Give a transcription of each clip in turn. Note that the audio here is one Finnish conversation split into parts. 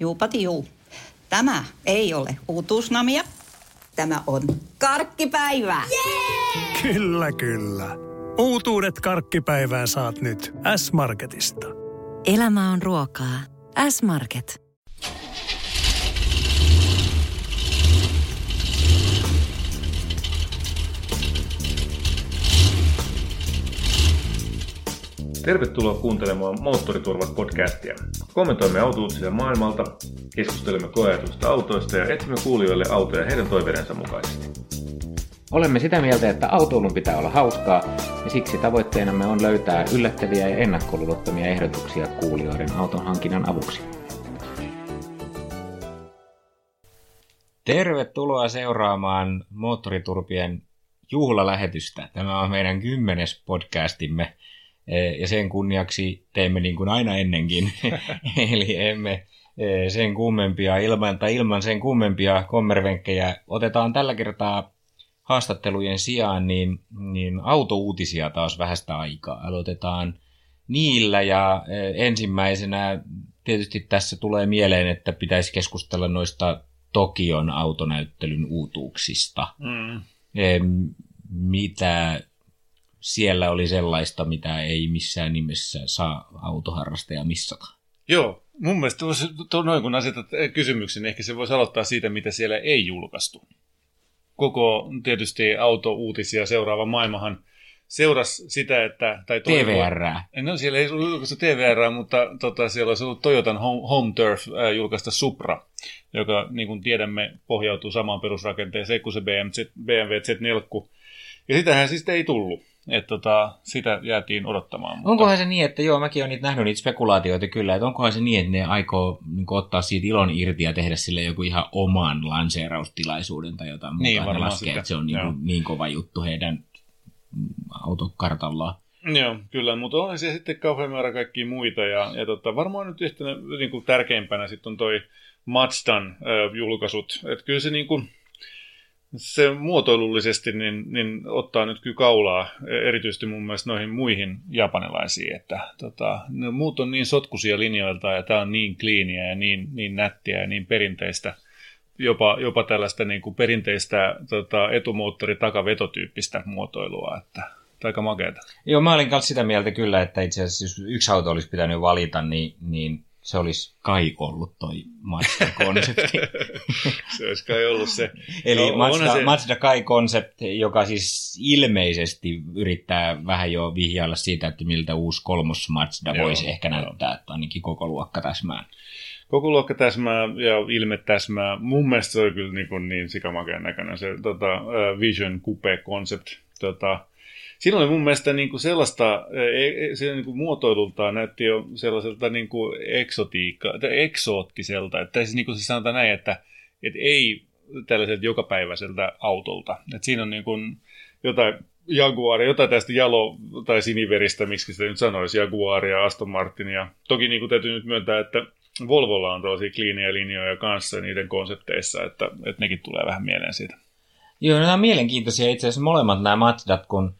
Juupati juu. Tämä ei ole uutuusnamia. Tämä on karkkipäivää. Yeah! Kyllä, kyllä. Uutuudet karkkipäivää saat nyt S-Marketista. Elämä on ruokaa. S-Market. Tervetuloa kuuntelemaan Moottoriturvat-podcastia. Kommentoimme autouutisia maailmalta, keskustelemme koeajatusta autoista ja etsimme kuulijoille autoja heidän toiveidensa mukaisesti. Olemme sitä mieltä, että autoilun pitää olla hauskaa, ja siksi tavoitteenamme on löytää yllättäviä ja ennakkoluulottomia ehdotuksia kuulijoiden auton hankinnan avuksi. Tervetuloa seuraamaan Moottoriturpien juhlalähetystä. Tämä on meidän kymmenes podcastimme ja sen kunniaksi teemme niin kuin aina ennenkin. Eli emme eh, sen kummempia, ilman, tai ilman sen kummempia kommervenkkejä. Otetaan tällä kertaa haastattelujen sijaan niin, niin autouutisia taas vähästä aikaa. Aloitetaan niillä ja eh, ensimmäisenä tietysti tässä tulee mieleen, että pitäisi keskustella noista Tokion autonäyttelyn uutuuksista. Mm. Mitä siellä oli sellaista, mitä ei missään nimessä saa autoharrastaja missata. Joo, mun mielestä tuo, noin kun asetat kysymyksen, niin ehkä se voisi aloittaa siitä, mitä siellä ei julkaistu. Koko tietysti auto-uutisia seuraava maailmahan seurasi sitä, että... Tai TVR. No siellä ei ollut julkaistu TVR, mutta tota, siellä olisi ollut Toyotan Home, Home Turf äh, julkaista Supra, joka niin kuin tiedämme pohjautuu samaan perusrakenteeseen kuin se BMW Z4. Ja sitähän siis ei tullut. Että tota, sitä jäätiin odottamaan. Mutta... Onkohan se niin, että joo, mäkin olen niitä nähnyt niitä spekulaatioita kyllä, että onkohan se niin, että ne aikoo niin ottaa siitä ilon irti ja tehdä sille joku ihan oman lanseeraustilaisuuden tai jotain niin, muuta. Ne laskee, että se on niin, kuin, niin kova juttu heidän autokartallaan. Joo, kyllä, mutta on se sitten kauhean määrä kaikkia muita. Ja, ja tota, varmaan nyt yhtenä niin kuin tärkeimpänä sitten on toi Mazdan äh, julkaisut. Että kyllä se niin kuin, se muotoilullisesti niin, niin ottaa nyt kyllä kaulaa erityisesti mun mielestä noihin muihin japanilaisiin, että tota, ne muut on niin sotkuisia linjoilta ja tämä on niin kliiniä ja niin, niin nättiä ja niin perinteistä, jopa, jopa tällaista niin kuin perinteistä tota, etumoottori takavetotyyppistä muotoilua, että aika makeata. Joo, mä olin kanssa sitä mieltä kyllä, että itse asiassa jos yksi auto olisi pitänyt valita, niin, niin se olisi kai ollut toi Mazda-konsepti. se olisi kai ollut se. Eli no, Mazda, se... Mazda Kai-konsepti, joka siis ilmeisesti yrittää vähän jo vihjailla siitä, että miltä uusi kolmos Mazda joo, voisi ehkä näyttää, että ainakin koko luokka täsmää. Koko luokka täsmää ja ilme täsmää. Mun mielestä se oli kyllä niin, niin sikamakeen näköinen se tota, Vision Coupe-konsept. Tota, siinä oli mun mielestä niin kuin sellaista, e, e, se niin kuin muotoilultaan näytti jo sellaiselta niin kuin eksotiikka, eksoottiselta, että siis niin kuin se sanotaan näin, että, että ei tällaiselta jokapäiväiseltä autolta. Että siinä on niin kuin jotain Jaguaria, jotain tästä jalo- tai siniveristä, miksi sitä nyt sanoisi, Jaguaria, Aston Martinia. Toki niin kuin täytyy nyt myöntää, että Volvolla on tällaisia kliinejä linjoja kanssa niiden konsepteissa, että, että nekin tulee vähän mieleen siitä. Joo, nämä on mielenkiintoisia itse asiassa molemmat nämä Mazdat, kun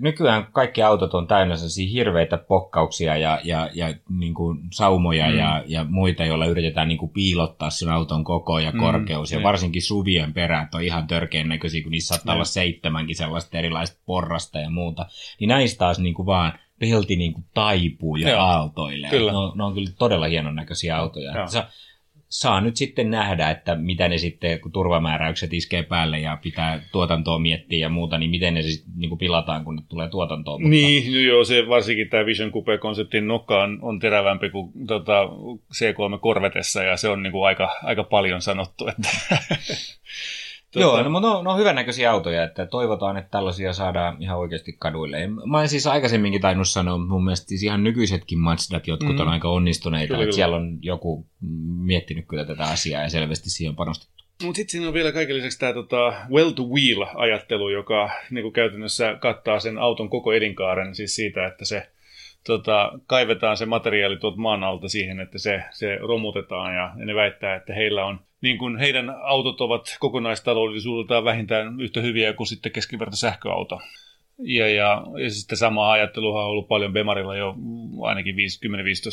nykyään kaikki autot on täynnä sellaisia hirveitä pokkauksia ja, ja, ja niin kuin saumoja mm. ja, ja muita, joilla yritetään niin kuin piilottaa sen auton koko ja mm, korkeus. Mm, ja varsinkin suvien perät on ihan törkeän näköisiä, kun niissä saattaa mm. olla seitsemänkin sellaista erilaista porrasta ja muuta. Niin näistä taas niin kuin vaan pelti niin kuin taipuu ja Joo, aaltoilee. Kyllä. Ne, on, ne on kyllä todella hienon näköisiä autoja. Joo saa nyt sitten nähdä, että mitä ne sitten, kun turvamääräykset iskee päälle ja pitää tuotantoa miettiä ja muuta, niin miten ne sitten niin pilataan, kun ne tulee tuotantoon. Mutta... Niin, no joo, se varsinkin tämä Vision Coupe-konseptin nokka on, on terävämpi kuin tota, C3 Corvetessa ja se on niin kuin aika, aika paljon sanottu. Että Tuota... Joo, no, mutta ne on, ne on hyvännäköisiä autoja, että toivotaan, että tällaisia saadaan ihan oikeasti kaduille. Mä olen siis aikaisemminkin tainnut sanoa, mun mielestä siis ihan nykyisetkin Mazdat, jotkut mm. on aika onnistuneita, kyllä, että kyllä. siellä on joku miettinyt kyllä tätä asiaa ja selvästi siihen on panostettu. Mutta sitten siinä on vielä kaiken lisäksi tämä tota, well-to-wheel-ajattelu, joka niinku käytännössä kattaa sen auton koko elinkaaren, siis siitä, että se tota, kaivetaan se materiaali tuolta maan alta siihen, että se, se romutetaan ja, ja ne väittää, että heillä on niin kuin heidän autot ovat kokonaistaloudellisuudeltaan vähintään yhtä hyviä kuin sitten keskiverto sähköauto. Ja, ja, ja sitten sama ajatteluhan on ollut paljon Bemarilla jo ainakin 10-15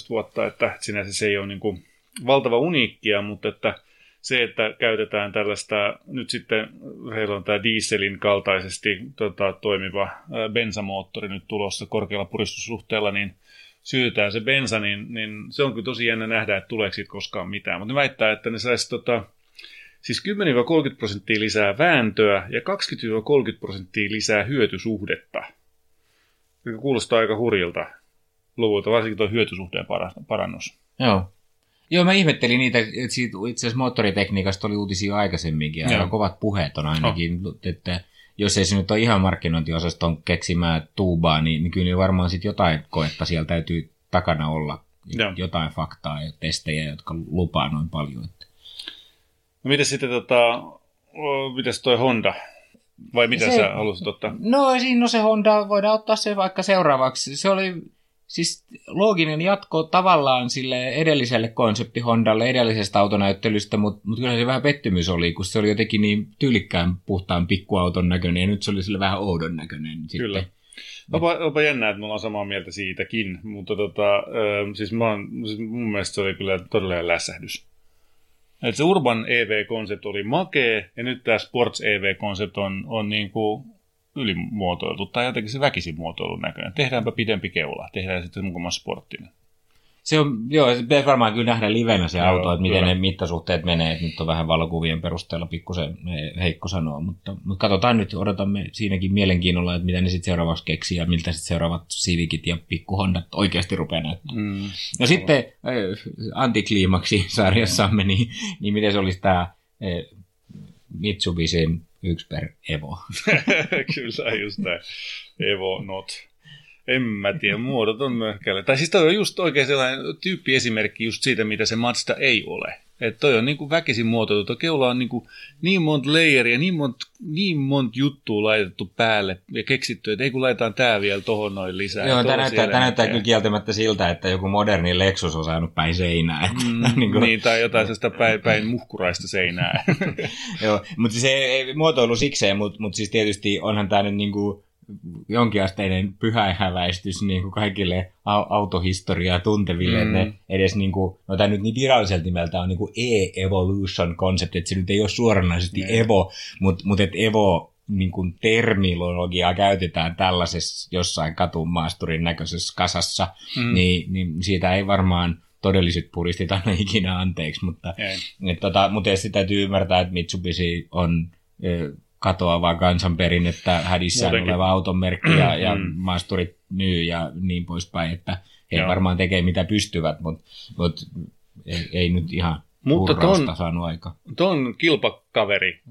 vuotta, että sinänsä se ei ole niin kuin valtava uniikkia, mutta että se, että käytetään tällaista, nyt sitten heillä on tämä dieselin kaltaisesti tota, toimiva bensamoottori nyt tulossa korkealla puristussuhteella, niin syötään se bensa, niin, niin se on kyllä tosi jännä nähdä, että tuleeko siitä koskaan mitään. Mutta ne väittää, että ne saisi tota, siis 10-30 prosenttia lisää vääntöä ja 20-30 prosenttia lisää hyötysuhdetta. Mikä kuulostaa aika hurjilta luvulta, varsinkin tuo hyötysuhteen parannus. Joo. Joo, mä ihmettelin niitä, että siitä itse asiassa moottoritekniikasta oli uutisia aikaisemminkin, ja kovat puheet on ainakin, oh. että jos ei se nyt ole ihan markkinointiosaston keksimää tuubaa, niin, niin kyllä varmaan sitten jotain koetta siellä täytyy takana olla, Joo. jotain faktaa ja testejä, jotka lupaa noin paljon. Että. No miten sitten tota, mitäs toi Honda? Vai mitä se, sä halusit ottaa? No, siinä no se Honda, voidaan ottaa se vaikka seuraavaksi. Se oli siis looginen jatko tavallaan sille edelliselle konsepti Hondalle edellisestä autonäyttelystä, mutta mut kyllä se vähän pettymys oli, kun se oli jotenkin niin tyylikkään puhtaan pikkuauton näköinen ja nyt se oli sille vähän oudon näköinen. Kyllä. Sitten. Onpa, onpa jännä, että me ollaan samaa mieltä siitäkin, mutta tota, siis, mä oon, siis mun mielestä se oli kyllä todella lässähdys. Et se Urban EV-konsept oli makee, ja nyt tämä Sports EV-konsept on, on niin kuin ylimuotoiltu tai jotenkin se väkisin muotoilun näköinen. Tehdäänpä pidempi keula, tehdään sitten mukaan sporttinen. Se on, joo, se pitäisi varmaan kyllä nähdä livenä se auto, että miten kyllä. ne mittasuhteet menee, että nyt on vähän valokuvien perusteella pikkusen heikko sanoa, mutta, mutta katsotaan nyt, odotamme siinäkin mielenkiinnolla, että mitä ne sitten seuraavaksi keksii ja miltä sitten seuraavat Civicit ja pikkuhondat oikeasti rupeaa näyttämään. Mm, no sitten äh, antikliimaksi sarjassamme, niin, niin miten se olisi tämä äh, Mitsubishin yksi per Evo. Kyllä, just näin. Evo not. En mä tiedä, muodot on möhkälle. Tai siis toi on just oikein sellainen tyyppiesimerkki just siitä, mitä se Mazda ei ole. Että toi on niin kuin väkisin muotoiltu. Tuo keula on niin, kuin niin monta layeria, niin monta niin mont juttua laitettu päälle ja keksitty, että ei kun laitetaan tää vielä tohon noin lisää. Joo, tämä näyttää, tämä näyttää kyllä kieltämättä siltä, että joku moderni Lexus on saanut päin seinää. Että, mm, niin, kuin... niin, tai jotain sellaista päin, päin muhkuraista seinää. Joo, mutta se ei muotoilu sikseen, mutta, mutta siis tietysti onhan tämä nyt niin kuin jonkinasteinen pyhäinhäväistys niin kuin kaikille autohistoriaa tunteville, mm. että ne edes niin kuin, no tämä nyt niin viralliselta nimeltä on niin kuin e-evolution konsepti, että se nyt ei ole suoranaisesti mm. Evo, mutta mut et Evo niin kuin terminologiaa käytetään tällaisessa jossain katumaasturin näköisessä kasassa, mm. niin, niin siitä ei varmaan todelliset puristit aina ikinä anteeksi, mutta, et, tota, mutta tietysti täytyy ymmärtää, että Mitsubishi on katoavaa kansanperinnettä hädissään Muutenkin. oleva autonmerkki ja, ja mm. maasturit myy ja niin poispäin, että he Joo. varmaan tekee mitä pystyvät, mutta, mutta ei, ei nyt ihan mutta ton, saanut aika. Ton kilpakaveri,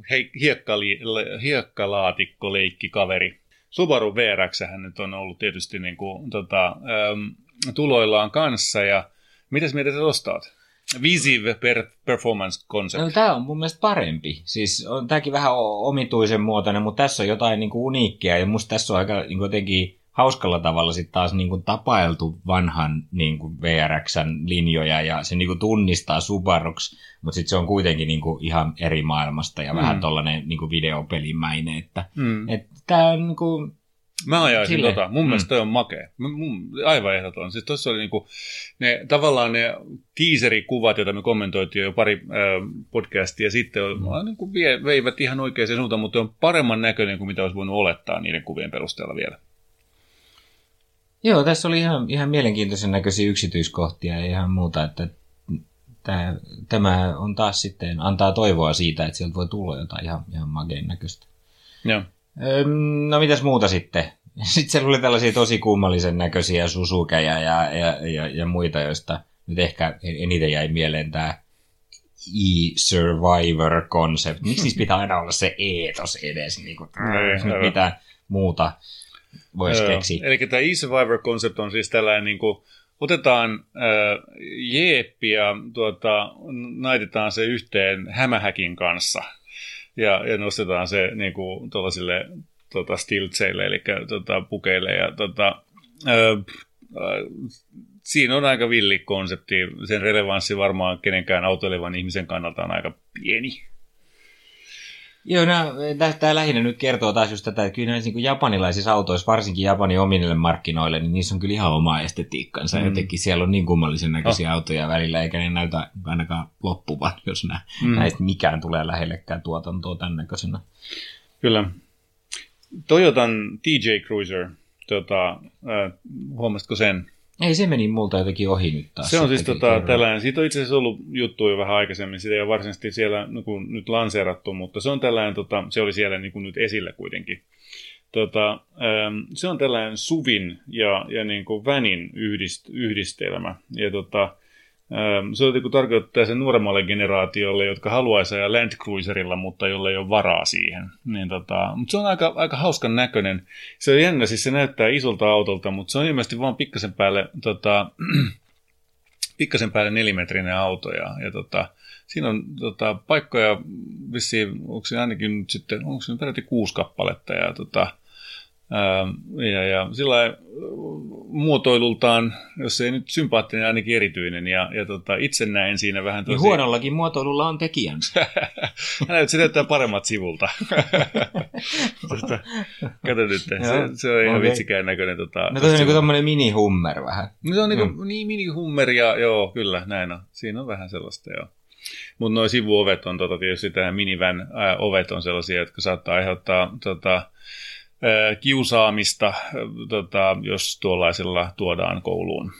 hiekkali, hiekkalaatikko leikkikaveri, Subaru VRX hän nyt on ollut tietysti niin kuin, tota, äm, tuloillaan kanssa ja mitäs mieltä sä ostaat? Visive per performance concept. No, tämä on mun mielestä parempi. Siis on tämäkin vähän omituisen muotoinen, mutta tässä on jotain niin kuin uniikkia ja musta tässä on aika niin kuin jotenkin hauskalla tavalla sitten taas niin kuin tapailtu vanhan niin kuin VRXn linjoja ja se niin kuin tunnistaa Subaruksi, mutta sitten se on kuitenkin niin kuin ihan eri maailmasta ja mm. vähän tollainen niin kuin videopelimäinen, että mm. et tämä on niin kuin, Mä ajaisin Sille. tota. Mun mm. mielestä toi on makea. Mun, aivan ehdoton. Siis tossa oli niinku, ne, tavallaan ne teaserikuvat, joita me kommentoitiin jo pari äh, podcastia sitten, mm. niinku vie, veivät ihan oikeaan suuntaan, mutta on paremman näköinen kuin mitä olisi voinut olettaa niiden kuvien perusteella vielä. Joo, tässä oli ihan, ihan mielenkiintoisen näköisiä yksityiskohtia ja ihan muuta, että tämä, tämä on taas sitten, antaa toivoa siitä, että sieltä voi tulla jotain ihan, ihan mageen näköistä. Joo. No mitäs muuta sitten? Sitten siellä oli tällaisia tosi kummallisen näköisiä susukeja ja, ja, ja, ja muita, joista nyt ehkä eniten jäi mieleen tämä e-survivor-concept. Miksi siis pitää aina olla se eetos edes? Niin kuin, nyt mitä muuta voisi keksiä. Eli tämä e-survivor-concept on siis tällainen niin kuin, otetaan äh, jeeppi ja tuota, naitetaan se yhteen hämähäkin kanssa – ja, ja nostetaan se niin kuin, tuollaisille tota, stiltseille, eli tota, pukeille. Ja, tota, ö, siinä on aika villi konsepti. Sen relevanssi varmaan kenenkään autoilevan ihmisen kannalta on aika pieni. Joo, no, tämä lähinnä nyt kertoo taas just tätä, että kyllä näissä niin japanilaisissa autoissa, varsinkin Japanin omille markkinoille, niin niissä on kyllä ihan oma estetiikkansa. Mm. Jotenkin siellä on niin kummallisen näköisiä oh. autoja välillä, eikä ne näytä ainakaan loppuvan, jos nä, mm. näistä mikään tulee lähellekään tuotantoa tämän näköisenä. Kyllä. Toyotan TJ Cruiser, tota, äh, huomasitko sen? Ei, se meni multa jotenkin ohi nyt taas. Se on siis tota, tällainen, siitä on itse asiassa ollut juttu jo vähän aikaisemmin, sitä ei ole varsinaisesti siellä niin kuin, nyt lanseerattu, mutta se on tällainen, tota, se oli siellä niin kuin nyt esillä kuitenkin. Tota, se on tällainen suvin ja, ja niin kuin vänin yhdist, yhdistelmä. Ja tota, se on niin tarkoittaa sen nuoremmalle generaatiolle, jotka haluaisi ajaa Land Cruiserilla, mutta jolle ei ole varaa siihen. Niin tota, mutta se on aika, aika hauskan näköinen. Se on jännä, siis se näyttää isolta autolta, mutta se on ilmeisesti vain pikkasen päälle, tota, pikkasen päälle nelimetrinen auto. Ja, ja tota, siinä on tota, paikkoja vissiin, onko se ainakin nyt sitten, onko se peräti kuusi kappaletta. Ja tota, ja, ja sillä muotoilultaan, jos ei nyt sympaattinen, ainakin erityinen. Ja, ja tota, itse näen siinä vähän tosi... Niin huonollakin muotoilulla on tekijänsä. Hän se näyttää paremmat sivulta. Tuosta, kato nyt, se, se on ihan okay. vitsikään näköinen. Tota, no tosiaan niin tämmöinen mini-hummer vähän. No se on niin, mm. niin mini-hummer ja joo, kyllä, näin on. Siinä on vähän sellaista, joo. Mutta nuo sivuovet on tota, tietysti tämä minivän ää, ovet on sellaisia, jotka saattaa aiheuttaa tota, kiusaamista, tota, jos tuollaisella tuodaan kouluun.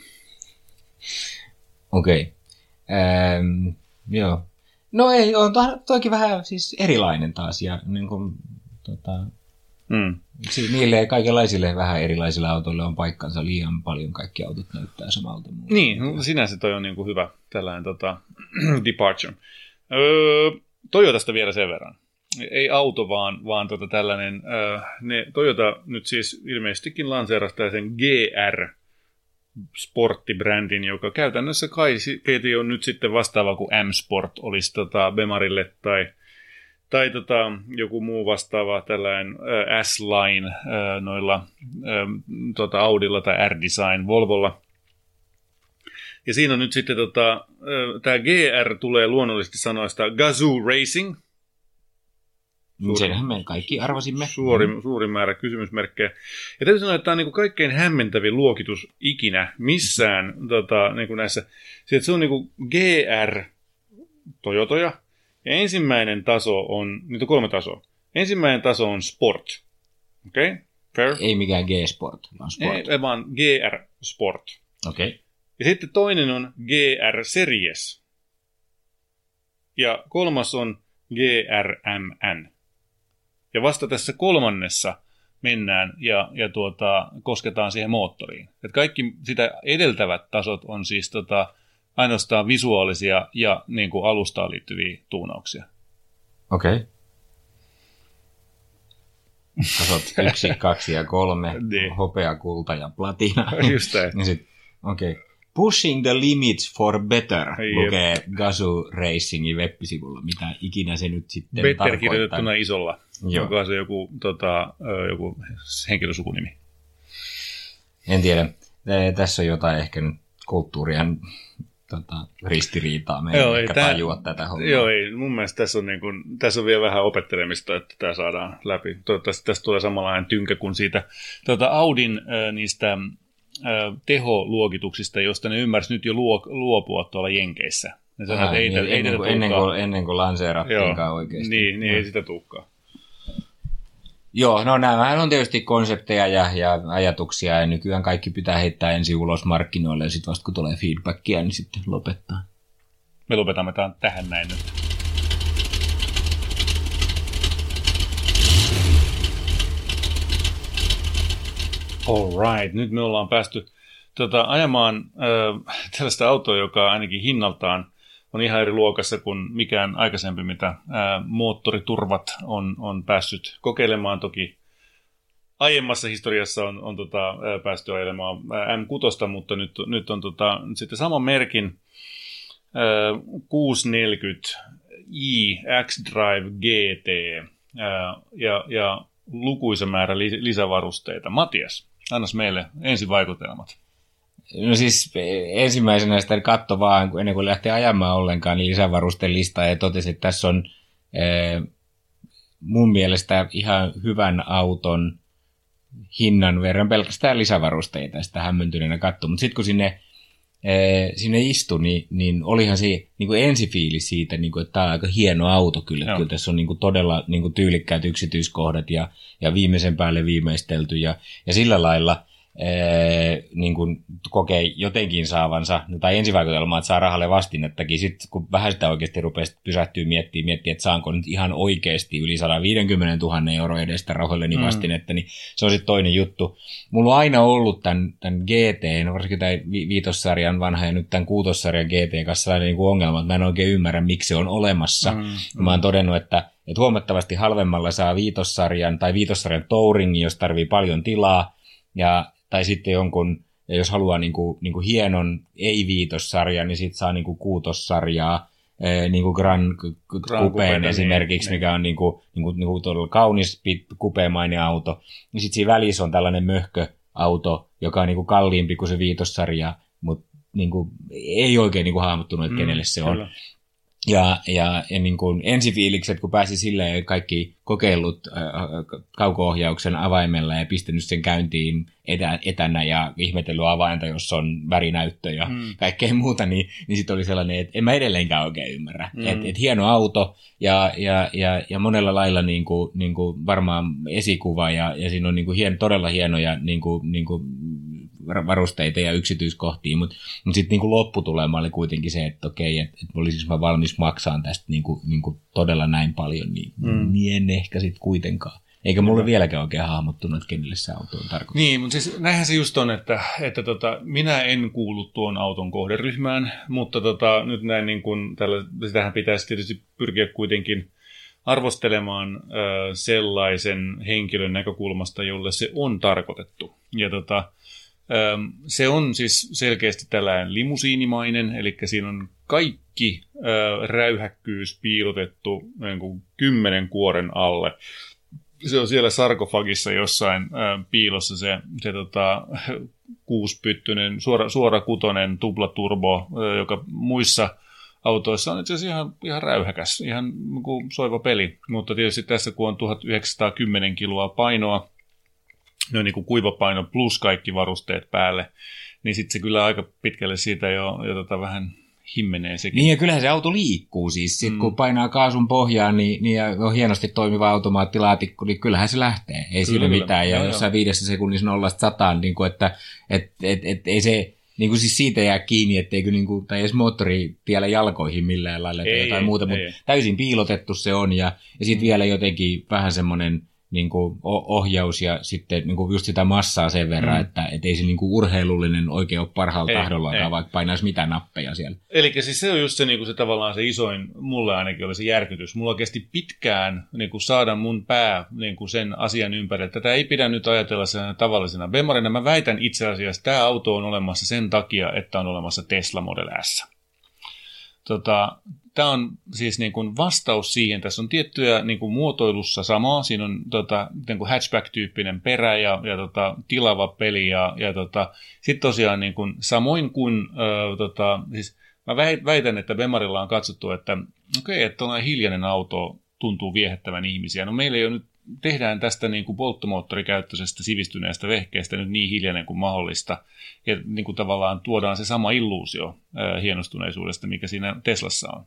Okei. Okay. Ähm, joo. No ei, on to, toki vähän siis erilainen taas. Ja, niin kuin, tota, mm. siis niille kaikenlaisille vähän erilaisille autoille on paikkansa liian paljon. Kaikki autot näyttää samalta. Niin, no, sinänsä toi on niin kuin hyvä tällainen tota, departure. Öö, Toyotasta vielä sen verran ei auto, vaan, vaan tota tällainen, äh, ne Toyota nyt siis ilmeisestikin lanseerasi sen GR sporttibrändin, joka käytännössä kai on nyt sitten vastaava kuin M-Sport olisi tota Bemarille tai, tai tota, joku muu vastaava tällainen äh, S-Line äh, noilla äh, tota Audilla tai R-Design Volvolla. Ja siinä on nyt sitten tota, äh, tämä GR tulee luonnollisesti sanoista Gazoo Racing – Suuri, Senhän me kaikki arvasimme. Suuri, suuri määrä kysymysmerkkejä. Ja täytyy sanoa, että tämä on niin kaikkein hämmentävin luokitus ikinä missään tota, niin kuin näissä. Se, se on niin kuin GR Toyotoja. Ja ensimmäinen taso on, niitä on kolme tasoa. Ensimmäinen taso on Sport. Okei? Okay? Fair? Ei mikään G-Sport, vaan Sport. Ei, vaan GR Sport. Okei. Okay. Ja sitten toinen on GR Series. Ja kolmas on GRMN. Ja vasta tässä kolmannessa mennään ja, ja tuota, kosketaan siihen moottoriin. Et kaikki sitä edeltävät tasot on siis tota, ainoastaan visuaalisia ja niin kuin alustaan liittyviä tuunauksia. Okei. Okay. Tasot yksi, kaksi ja kolme, niin. hopea, kulta ja platina. Just niin Okei. Okay. Pushing the limits for better Jep. lukee Gazu Racingin web-sivulla, mitä ikinä se nyt sitten better tarkoittaa. kirjoitettuna isolla, Joo. joka on se joku, tota, joku henkilösukunimi. En tiedä. Tässä on jotain ehkä nyt kulttuurien tota, ristiriitaa. Me joo, ei tämä, tajua tätä hommaa. Joo, ei. Mun mielestä tässä on, niin kuin, tässä on vielä vähän opettelemista, että tämä saadaan läpi. Toivottavasti tästä tulee samanlainen tynkä kuin siitä tuota Audin äh, niistä teholuokituksista, josta ne ymmärsi nyt jo luopua tuolla Jenkeissä. Ne sanoi, että ei, niin, ei ennen, kuin, ennen, kuin, ennen kuin lanseerattiinkaan oikeasti. Niin, niin ei sitä tulekaan. Joo, no nämähän on tietysti konsepteja ja, ja ajatuksia, ja nykyään kaikki pitää heittää ensin ulos markkinoille, ja sitten vasta kun tulee feedbackia, niin sitten lopettaa. Me lopetamme tämän tähän näin nyt. All right, nyt me ollaan päästy tota, ajamaan äh, tällaista autoa, joka ainakin hinnaltaan on ihan eri luokassa kuin mikään aikaisempi, mitä äh, moottoriturvat on, on päässyt kokeilemaan. Toki aiemmassa historiassa on, on tota, päästy ajelemaan M6, mutta nyt, nyt on tota, sitten saman merkin äh, 640i X-Drive GT äh, ja, ja lukuisa määrä lisävarusteita. Matias, Annas meille ensivaikutelmat. No siis ensimmäisenä sitä katto vaan, ennen kuin lähtee ajamaan ollenkaan, niin lisävarusten lista ja totesi, että tässä on ee, mun mielestä ihan hyvän auton hinnan verran pelkästään lisävarusteita sitä hämmentyneenä katsoa. Mutta sitten kun sinne, ee, sinne istui, niin, niin olihan se niin kuin ensifiilis siitä, niin kuin, että tämä on aika hieno auto kyllä. Joo. Kyllä tässä on niin kuin todella niin kuin tyylikkäät yksityiskohdat ja, ja viimeisen päälle viimeistelty ja, ja sillä lailla – niin kuin kokee jotenkin saavansa, tai ensivaikutelma, että saa rahalle vastinettakin. Sitten kun vähän sitä oikeasti rupesi pysähtyä miettimään, miettiä, että saanko nyt ihan oikeasti yli 150 000 euroa edestä rahoilleni mm. vastinetta, niin se on sitten toinen juttu. Mulla on aina ollut tämän, tämän GT, no varsinkin tämän viitossarjan vanha ja nyt tämän kuutossarjan GT kanssa sellainen niin kuin ongelma, että mä en oikein ymmärrä, miksi se on olemassa. Mm. Mm. Mä oon todennut, että, että huomattavasti halvemmalla saa viitossarjan tai viitossarjan touringin, jos tarvii paljon tilaa, ja tai sitten jonkun, ja jos haluaa niin kuin, niin kuin hienon ei-viitossarjan, niin sitten saa niin kuin kuutossarjaa, niin kuin Grand, Grand Coupeen esimerkiksi, niin, mikä on niin kuin, niin kuin, niin kuin todella kaunis kupeemainen auto. Ja sitten siinä välissä on tällainen möhköauto, joka on niin kuin kalliimpi kuin se viitossarja, mutta niin kuin, ei oikein niin kuin hahmottunut, että mm, kenelle se on. Kyllä. Ja, ja, ja niin kuin ensifiilikset, kun pääsi silleen kaikki kokeillut äh, kauko-ohjauksen avaimella ja pistänyt sen käyntiin etä, etänä ja ihmetellyt avainta, jos on värinäyttö ja mm. kaikkea muuta, niin, niin sitten oli sellainen, että en mä edelleenkään oikein ymmärrä. Mm. Että et hieno auto ja, ja, ja, ja monella lailla niin kuin, niin kuin varmaan esikuva ja, ja siinä on niin kuin hien, todella hienoja niin kuin, niin kuin varusteita ja yksityiskohtia, mutta mut sitten niinku lopputulema oli kuitenkin se, että okei, että et olisin mä valmis maksamaan tästä niinku, niinku todella näin paljon, niin, mm. niin en ehkä sitten kuitenkaan. Eikä mulle vieläkään oikein hahmottunut, että kenelle se auto on tarkoitus. Niin, mutta siis näinhän se just on, että, että tota, minä en kuulu tuon auton kohderyhmään, mutta tota, nyt näin niin kuin, tällä, sitähän pitäisi tietysti pyrkiä kuitenkin arvostelemaan ö, sellaisen henkilön näkökulmasta, jolle se on tarkoitettu. Ja tota, se on siis selkeästi tällainen limusiinimainen, eli siinä on kaikki räyhäkkyys piilotettu niin kuin kymmenen kuoren alle. Se on siellä sarkofagissa jossain piilossa se, se tota, kuuspyttynen, suora, suorakutonen tuplaturbo, joka muissa autoissa on itse asiassa ihan, ihan räyhäkäs, ihan niin soiva peli. Mutta tietysti tässä kun on 1910 kiloa painoa, noin niin kuin kuivapaino plus kaikki varusteet päälle, niin sitten se kyllä aika pitkälle siitä jo, jo tota vähän himmenee sekin. Niin ja kyllähän se auto liikkuu siis, sit mm. kun painaa kaasun pohjaan niin, niin ja on hienosti toimiva automaattilaatikko, niin kyllähän se lähtee, ei kyllä, siinä kyllä. mitään. Ja joo, jossain viidessä sekunnissa nollasta sataan, niin kuin, että et, et, et, ei se, niin kuin siis siitä jää kiinni, etteikö niin kuin, tai edes moottori tiellä jalkoihin millään lailla tai ei, jotain muuta, ei, mutta ei. täysin piilotettu se on ja, ja sitten mm. vielä jotenkin vähän semmoinen niin kuin ohjaus ja sitten niin kuin just sitä massaa sen verran, mm. että et ei se niin kuin urheilullinen oikein ole parhaalla tahdolla, vaikka painaisi mitä nappeja siellä. Eli siis se on just se, niin kuin se tavallaan se isoin, mulle ainakin oli se järkytys. Mulla kesti pitkään niin kuin saada mun pää niin kuin sen asian ympärille. Tätä ei pidä nyt ajatella sen tavallisena Bemarina. Mä väitän itse asiassa, että tämä auto on olemassa sen takia, että on olemassa Tesla Model S. Tota, tämä on siis niin kuin vastaus siihen. Tässä on tiettyjä niin kuin muotoilussa samaa. Siinä on tota, niin kuin hatchback-tyyppinen perä ja, ja tota, tilava peli. Ja, ja tota, sitten tosiaan niin kuin, samoin kuin, ö, tota, siis mä väitän, että Bemarilla on katsottu, että okei, okay, että tuollainen hiljainen auto tuntuu viehättävän ihmisiä. No meillä ei ole nyt tehdään tästä niin kuin polttomoottorikäyttöisestä sivistyneestä vehkeestä nyt niin hiljainen kuin mahdollista. Ja niin kuin tavallaan tuodaan se sama illuusio ää, hienostuneisuudesta, mikä siinä Teslassa on.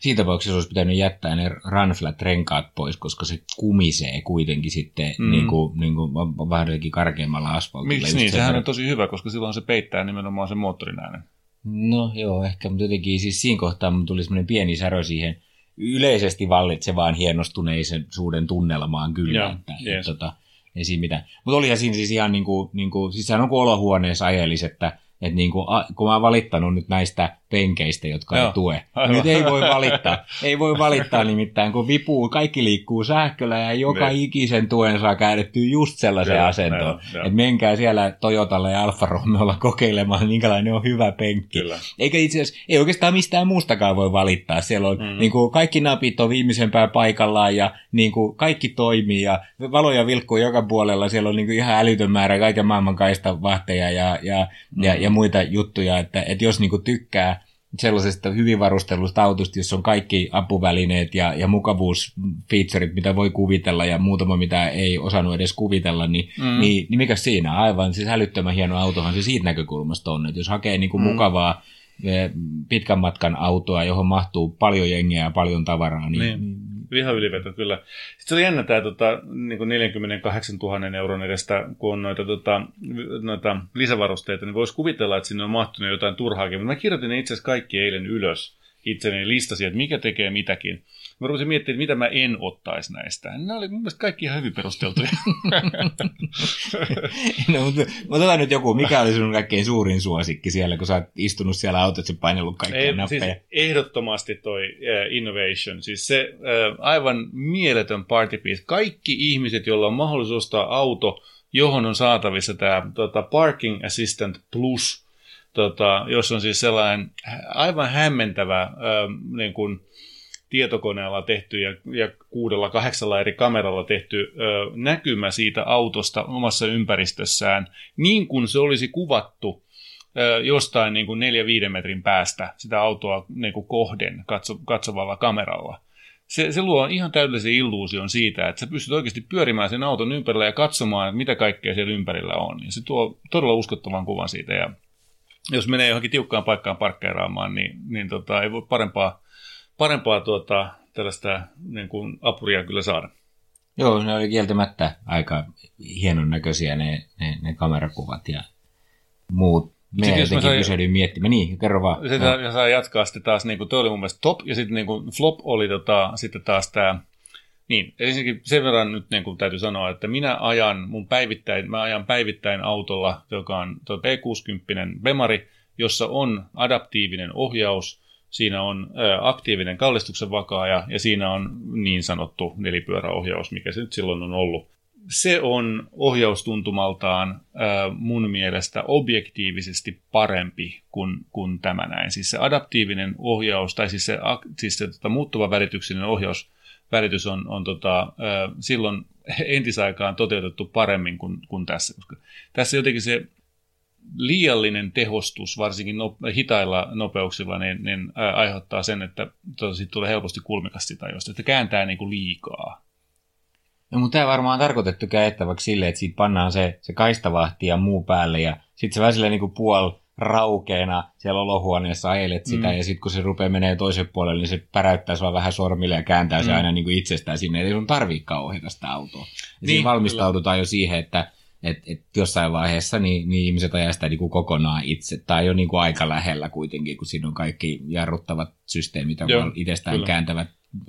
Siinä tapauksessa olisi pitänyt jättää ne runflat renkaat pois, koska se kumisee kuitenkin sitten mm. niin kuin, niin kuin vähän karkeammalla asfaltilla. Miksi niin? Sehän on tosi hyvä, koska silloin se peittää nimenomaan sen moottorin äänen. No joo, ehkä, mutta jotenkin siis siinä kohtaa mun tuli semmoinen pieni särö siihen yleisesti vallitsevaan hienostuneisuuden tunnelmaan kyllä. Joo, että, yes. että, tota, ei siinä mitään. Mutta olihan siinä siis ihan niin kuin, niin kuin siis sehän on kuin olohuoneessa ajelis, että että niin kuin, kun mä oon valittanut nyt näistä penkeistä, jotka Joo, ei tue. Aivan. Nyt ei voi valittaa. Ei voi valittaa nimittäin, kun vipuu, kaikki liikkuu sähköllä ja joka ne. ikisen tuen saa käännettyä just sellaiseen Kyllä, asentoon. Että menkää siellä Toyotalla ja Alfa Romeolla kokeilemaan, minkälainen on hyvä penkki. Kyllä. Eikä itse asiassa, ei oikeastaan mistään muustakaan voi valittaa. Siellä on mm. niin kuin, kaikki napit on viimeisempää paikallaan ja niin kuin, kaikki toimii ja valoja vilkkuu joka puolella. Siellä on niin kuin, ihan älytön määrä kaiken maailman kaista vahteja ja, ja, mm. ja, ja muita juttuja, että, että jos niin kuin, tykkää sellaisesta hyvin varustellusta autosta, jossa on kaikki apuvälineet ja, ja mukavuusfeatureit, mitä voi kuvitella ja muutama, mitä ei osannut edes kuvitella, niin, mm. niin, niin mikä siinä? Aivan siis älyttömän hieno autohan se siitä näkökulmasta on, että jos hakee niin kuin mm. mukavaa eh, pitkän matkan autoa, johon mahtuu paljon jengiä ja paljon tavaraa, niin, niin. Ihan yliveto, kyllä. Sitten se oli jännä tämä tota, niin kuin 48 000 euron edestä, kun on noita, tota, noita lisävarusteita, niin voisi kuvitella, että sinne on mahtunut jotain turhaakin. Mutta mä kirjoitin ne itse asiassa kaikki eilen ylös itseni listasin, että mikä tekee mitäkin. Mä rupesin miettimään, mitä mä en ottaisi näistä. Nämä oli mun mielestä kaikki ihan hyvin perusteltuja. no, mutta otetaan nyt joku, mikä oli sun kaikkein suurin suosikki siellä, kun sä oot istunut siellä autossa painellut kaikkia Ei, nappeja? Siis ehdottomasti toi uh, Innovation, siis se uh, aivan mieletön party piece. Kaikki ihmiset, joilla on mahdollisuus ostaa auto, johon on saatavissa tämä tota, Parking Assistant Plus, tota, jos on siis sellainen aivan hämmentävä äh, niin kuin, tietokoneella tehty ja, ja kuudella, kahdeksalla eri kameralla tehty ö, näkymä siitä autosta omassa ympäristössään, niin kuin se olisi kuvattu ö, jostain niin kuin neljä viiden metrin päästä sitä autoa niin kuin kohden katso, katsovalla kameralla. Se, se luo ihan täydellisen illuusion siitä, että sä pystyt oikeasti pyörimään sen auton ympärillä ja katsomaan, mitä kaikkea siellä ympärillä on. Ja se tuo todella uskottavan kuvan siitä. Ja jos menee johonkin tiukkaan paikkaan parkkeeraamaan, niin, niin tota, ei voi parempaa parempaa tuota, tällaista niin kuin apuria kyllä saada. Joo, ne oli kieltämättä aika hienon näköisiä ne, ne, ne kamerakuvat ja muut. Minä jotenkin sain... kyselyin miettimään. Niin, kerro vaan. Sitä, no. saa jatkaa sitten taas, niin kuin, toi oli mun mielestä top, ja sitten niin kuin, flop oli tota, sitten taas tämä, niin, ensinnäkin sen verran nyt niin kuin täytyy sanoa, että minä ajan mun päivittäin, mä ajan päivittäin autolla, joka on tuo P60 Bemari, jossa on adaptiivinen ohjaus, Siinä on aktiivinen kallistuksen vakaaja ja siinä on niin sanottu nelipyöräohjaus, mikä se nyt silloin on ollut. Se on ohjaustuntumaltaan mun mielestä objektiivisesti parempi kuin, kuin tämä näin. Siis se adaptiivinen ohjaus, tai siis se, siis se tota, muuttuva värityksinen ohjaus, väritys on, on tota, silloin entisaikaan toteutettu paremmin kuin, kuin tässä. Koska tässä jotenkin se liiallinen tehostus, varsinkin no, hitailla nopeuksilla, niin, niin aiheuttaa sen, että tuota, siitä tulee helposti kulmikas sitä ajoista, että kääntää niin kuin liikaa. No, mutta tämä varmaan on tarkoitettu käyttäväksi silleen, että siitä pannaan se, se kaistavahti ja muu päälle, ja sitten se vähän silleen niin kuin puol raukeena siellä olohuoneessa ajelet sitä, mm. ja sitten kun se rupeaa menee toiselle puolelle, niin se päräyttää sua vähän sormille ja kääntää mm. se aina niin kuin itsestään sinne, eli sun tarviikaan ohjata sitä autoa. Ja niin, siinä valmistaudutaan kyllä. jo siihen, että että et jossain vaiheessa niin, niin ihmiset ajaa sitä niin kuin kokonaan itse. Tai jo niin kuin aika lähellä kuitenkin, kun siinä on kaikki jarruttavat systeemit ja itsestään kyllä. kääntävät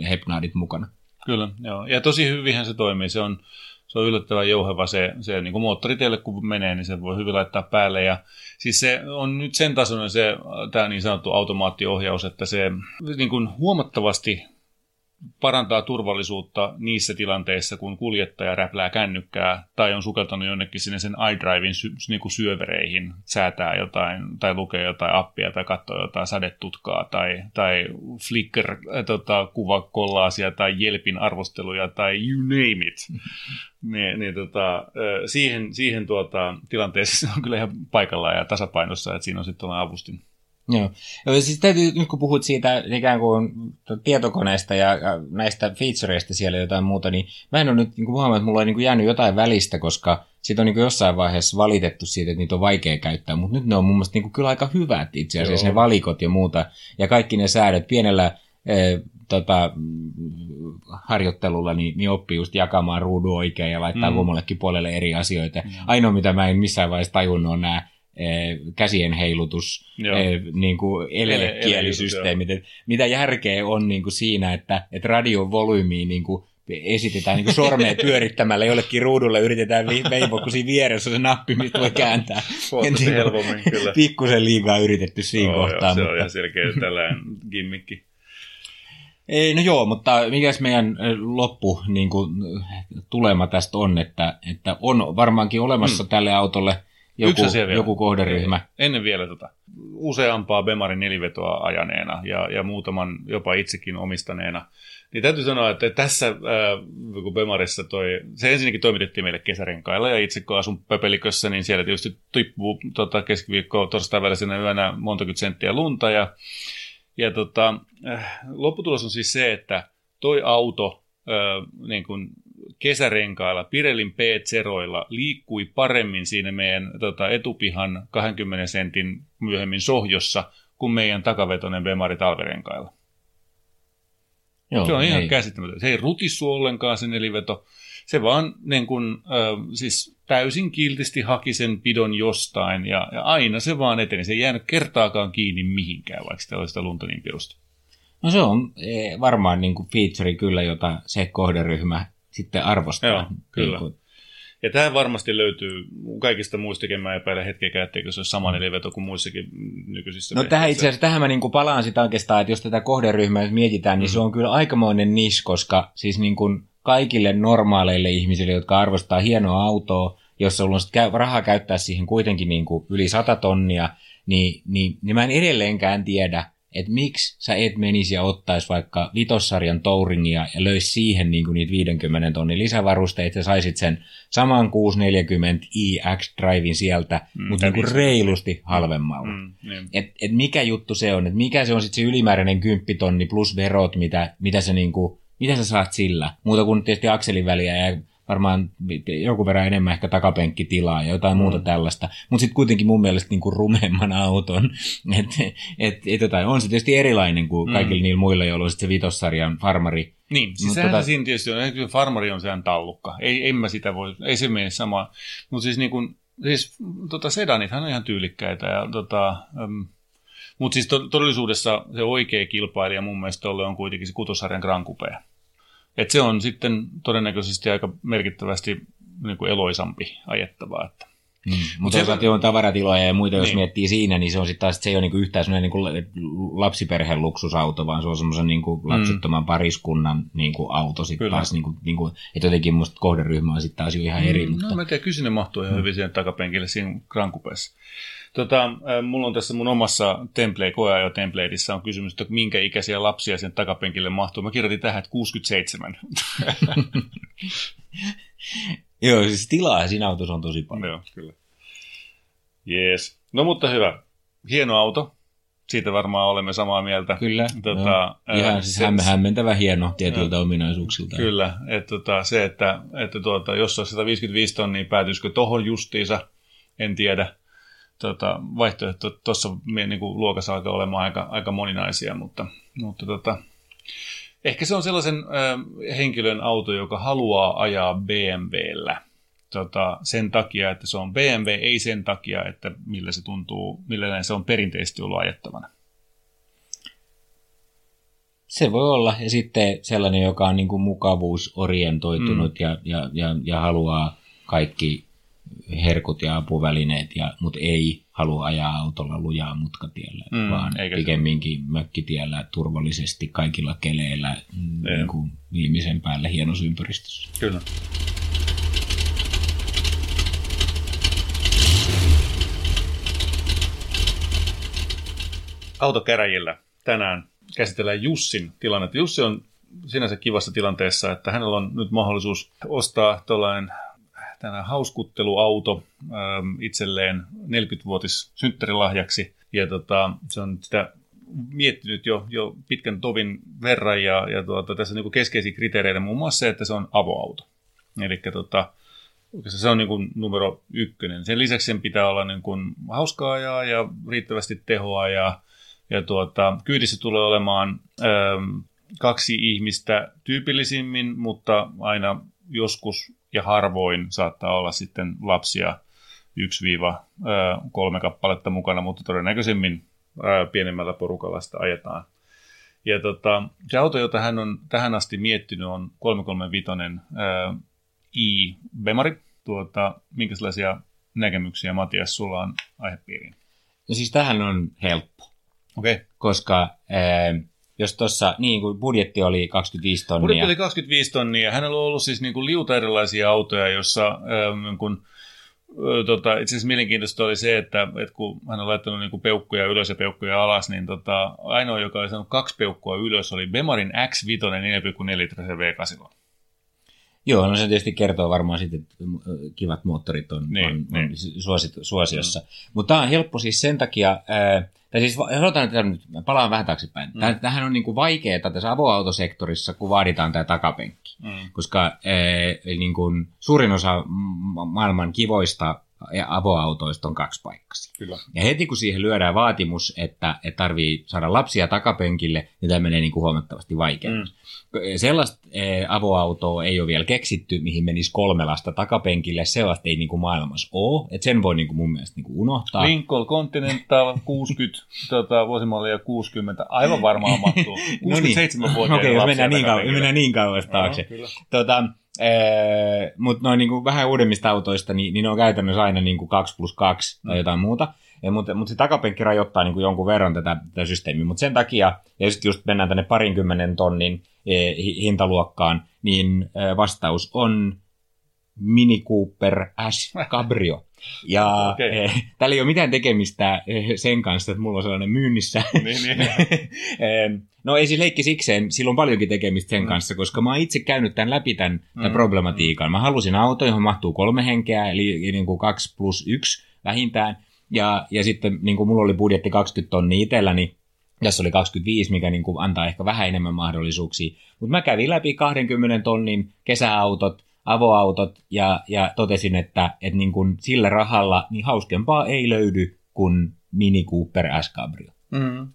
hepnaadit mukana. Kyllä, joo. Ja tosi hyvinhän se toimii. Se on, se on yllättävän jouheva se, se niin kuin moottoriteille kun menee, niin se voi hyvin laittaa päälle. Ja siis se on nyt sen tasoinen se, tämä niin sanottu automaattiohjaus, että se niin kuin huomattavasti parantaa turvallisuutta niissä tilanteissa, kun kuljettaja räplää kännykkää tai on sukeltanut jonnekin sinne sen iDrivein sy- niin kuin syövereihin, säätää jotain tai lukee jotain appia tai katsoo jotain sadetutkaa tai, tai Flickr äh, tota, tai Jelpin arvosteluja tai you name it. niin, niin tota, äh, siihen, siihen tuota, tilanteessa on kyllä ihan paikallaan ja tasapainossa, että siinä on sitten avustin. Joo. Ja siis täytyy, nyt kun puhut siitä ikään kuin tietokoneesta ja näistä featureista siellä jotain muuta, niin mä en ole nyt niin huomannut, että mulla on niin jäänyt jotain välistä, koska siitä on niin jossain vaiheessa valitettu siitä, että niitä on vaikea käyttää, mutta nyt ne on mun mielestä niin kyllä aika hyvät itse asiassa, Joo. ne valikot ja muuta, ja kaikki ne säädöt pienellä eh, tota, harjoittelulla niin, niin oppii just jakamaan ruudun oikein ja laittaa mm. kummallekin puolelle eri asioita. Mm. Ainoa, mitä mä en missään vaiheessa tajunnut, on nämä käsien heilutus, eh, niin kuin elekielisysteemit. Ele, mitä järkeä on niin kuin siinä, että, että radion volyymiin niin kuin esitetään niin sormea pyörittämällä jollekin ruudulle, yritetään veivo, kun siinä vieressä on se nappi, mistä voi kääntää. Huomattavasti helpommin, kyllä. Pikkusen liikaa yritetty siinä oh, kohtaa. Joo, se mutta... on ihan selkeä tällainen gimmikki. Ei, no joo, mutta mikäs meidän loppu niin kuin, tulema tästä on, että, että on varmaankin olemassa mm. tälle autolle joku, Yksi asia vielä. joku kohderyhmä. Ennen vielä tota, useampaa Bemarin nelivetoa ajaneena ja, ja muutaman jopa itsekin omistaneena. Niin täytyy sanoa, että tässä ää, kun Bemarissa toi, se ensinnäkin toimitettiin meille kesärenkailla ja itse kun asun Pöpelikössä, niin siellä tietysti tippuu tota, keskiviikkoa torstain välisenä yönä montakymmentä senttiä lunta ja, ja tota, äh, lopputulos on siis se, että toi auto äh, niin kuin kesärenkailla, Pirelin P-zeroilla liikkui paremmin siinä meidän tota, etupihan 20 sentin myöhemmin sohjossa kuin meidän takavetoinen Bemari talverenkailla. Joo, se on ihan ei. käsittämätöntä. Se ei rutissu ollenkaan se neliveto. Se vaan niin kun, äh, siis täysin kiltisti haki sen pidon jostain ja, ja aina se vaan eteni. Se ei jäänyt kertaakaan kiinni mihinkään, vaikka sitä oli sitä lunta niin. No se on eh, varmaan niin kuin feature kyllä, jota se kohderyhmä sitten arvostaa. Joo, kyllä. Niin kuin, Ja tämä varmasti löytyy kaikista muista, mä epäilen hetkeäkään, etteikö se olisi sama neliveto kuin muissakin nykyisissä. No tähän itse asiassa, tähän mä niin kuin palaan sitä oikeastaan, että jos tätä kohderyhmää mietitään, niin Mm. se on kyllä aikamoinen niche, koska siis niin kuin kaikille normaaleille ihmisille, jotka arvostaa hienoa autoa, jos sulla on rahaa käyttää siihen kuitenkin niin kuin yli 100 tonnia, niin, niin, niin mä en edelleenkään tiedä, että miksi sä et menisi ja ottaisi vaikka vitossarjan touringia ja löisi siihen niin kuin niitä 50 tonnin lisävarusteita, että sä saisit sen saman 640 iX Drivein sieltä, Mm, mutta niin kuin reilusti halvemmalla. Mm, niin. Et, et mikä juttu se on, että mikä se on sitten se ylimääräinen kymppitonni plus verot, mitä, mitä, se niinku, mitä sä saat sillä. Muuta kuin tietysti akselin väliä ja varmaan joku verran enemmän ehkä takapenkkitilaa ja jotain mm. muuta tällaista. Mutta sitten kuitenkin mun mielestä niinku rumeemman auton. Et, et, et jotain. On se tietysti erilainen kuin Mm. kaikilla niillä muilla, joilla on sit se vitossarjan farmari. Niin, siis sehän tota- siinä tietysti on, kyllä farmari on sehän tallukka. Ei, en mä sitä voi, ei se mene sama. Mutta siis niin kuin, siis tota sedanithan on ihan tyylikkäitä ja tota, äm, mutta siis to, todellisuudessa se oikea kilpailija mun mielestä tolle on kuitenkin se kutosarjan Grand Coupe. Et se on sitten todennäköisesti aika merkittävästi niin kuin eloisampi ajettava. Että. Mm. Mutta se- toisaalta on tavaratiloja ja muita, jos Niin. miettii siinä, niin se on sitten taas, että se ei ole niinku yhtään sellainen niinku lapsiperheen luksusauto, vaan se on semmoisen niinku lapsettoman pariskunnan niinku auto sitten taas. Niinku, niinku, että jotenkin musta kohderyhmä on sitten taas jo ihan eri. Mm, Mutta, No mä en tiedä, kyllä sinne mahtuu ihan hyvin siihen takapenkille siinä Grand Coupeessa. Tota, mulla on tässä mun omassa template, koeajo templateissa on kysymys, että minkä ikäisiä lapsia sen takapenkille mahtuu. Mä kirjoitin tähän, että 67. Joo, siis tilaa siinä autossa on tosi paljon. Joo, kyllä. Jees. No mutta hyvä. Hieno auto. Siitä varmaan olemme samaa mieltä. Kyllä, Tota, joo. ihan ää, siis se- hämm- hämmentävä hieno tietyiltä ominaisuuksilta. Kyllä, että tota, se, että, että tuota, jos olisi 155 tonnia, päätyisikö tohon justiinsa, en tiedä. Tota, vaihtoehto tuossa niin luokassa alkaa olemaan aika, aika moninaisia, mutta, mutta tota, ehkä se on sellaisen äh, henkilön auto, joka haluaa ajaa BMWllä tota, sen takia, että se on BMW, ei sen takia, että millä se tuntuu, millä se on perinteisesti ollut ajettavana. Se voi olla. Ja sitten sellainen, joka on niin kuin mukavuusorientoitunut mm. ja, ja, ja, ja haluaa kaikki herkut ja apuvälineet, ja, mutta ei halua ajaa autolla lujaa mutkatiellä, Mm, vaan eikä se- pikemminkin mökkitiellä turvallisesti kaikilla keleillä mm, niin kuin viimeisen päälle hienossa ympäristössä. Kyllä. Autokäräjillä tänään käsitellään Jussin tilannetta. Jussi on sinänsä kivassa tilanteessa, että hänellä on nyt mahdollisuus ostaa tällainen tänään hauskutteluauto ähm, itselleen 40-vuotis synttärilahjaksi. Ja tota, se on sitä miettinyt jo, jo pitkän tovin verran ja, ja tuota, tässä on niin keskeisiä kriteereitä muun muassa se, että se on avoauto. Eli tota, se on niin numero ykkönen. Sen lisäksi sen pitää olla niin kuin hauskaa ajaa ja riittävästi tehoa ja, ja tuota, kyydissä tulee olemaan ähm, kaksi ihmistä tyypillisimmin, mutta aina joskus ja harvoin saattaa olla sitten lapsia 1-3 kappaletta mukana, mutta todennäköisemmin ää, pienemmällä porukalla sitä ajetaan. Ja tota, se auto, jota hän on tähän asti miettinyt, on 335 ää, i-Bemari. Tuota, minkälaisia näkemyksiä, Matias, sulla on aihepiiriin? No siis tähän on helppo, Okei. Okay. koska äh, jos tuossa, niin kuin budjetti oli 25 tonnia. Budjetti oli 25 tonnia. Hänellä on ollut siis niin kuin liuta erilaisia autoja, jossa ähm, kun tota, itse asiassa mielenkiintoista oli se, että, että kun hän on laittanut niin kuin peukkuja ylös ja peukkuja alas, niin tota, ainoa, joka oli saanut kaksi peukkua ylös, oli Bemarin X5 4,4 litrasen V8. Joo, no se tietysti kertoo varmaan sitten, että kivat moottorit on, Niin, on, on niin. suosit, suosiossa. Mm. Mutta tämä on helppo siis sen takia, ää, tai siis sanotaan, että nyt palaan vähän taaksepäin. Mm. Tämähän on niinku vaikeaa tässä avoautosektorissa, kun vaaditaan tämä takapenkki. Mm. Koska ää, niin kuin suurin osa ma- maailman kivoista ja avoautoista on kaksipaikkaisia. Kyllä. Ja heti kun siihen lyödään vaatimus, että, että tarvii saada lapsia takapenkille, niin tämä menee niin kuin huomattavasti vaikeammaksi. Mm. Sellaista eh, avoautoa ei ole vielä keksitty, mihin menisi kolme lasta takapenkille. Sellaista ei niin kuin maailmassa ole. Et sen voi niin kuin mun mielestä niin kuin unohtaa. Lincoln Continental 60, tota, vuosimallia 60, aivan varmaan mahtuu. 67 vuotta. No niin. Okei, jos mennään niin, kauan, mennään niin kauas taakse. kyllä. Tota, ee, mutta noin niin kuin vähän uudemmista autoista, niin, niin ne on käytännössä aina niin kuin 2 plus 2 tai jotain muuta. Mutta, mutta se takapenkki rajoittaa niin kuin jonkun verran tätä, tätä systeemiä. Mutta sen takia, ja sitten just mennään tänne parinkymmenen tonnin e, hi- hintaluokkaan, niin e, vastaus on Mini Cooper S Cabrio. Ja okay. tällä ei ole mitään tekemistä eh, sen kanssa, että mulla on sellainen myynnissä. Niin, niin. No ei siis leikki sikseen, sillä on paljonkin tekemistä sen kanssa, koska mä oon itse käynyt tämän läpi tämän, tämän problematiikan. Mä halusin auto, johon mahtuu kolme henkeä, eli niin kuin kaksi plus yksi vähintään. Ja, ja sitten niin kuin mulla oli budjetti 20 tonnia itselläni, tässä oli 25, mikä niin kuin antaa ehkä vähän enemmän mahdollisuuksia. Mutta mä kävin läpi 20 tonnin kesäautot, avoautot ja, ja totesin, että, että niin kuin sillä rahalla niin hauskempaa ei löydy kuin Mini Cooper S Cabrio. Mm.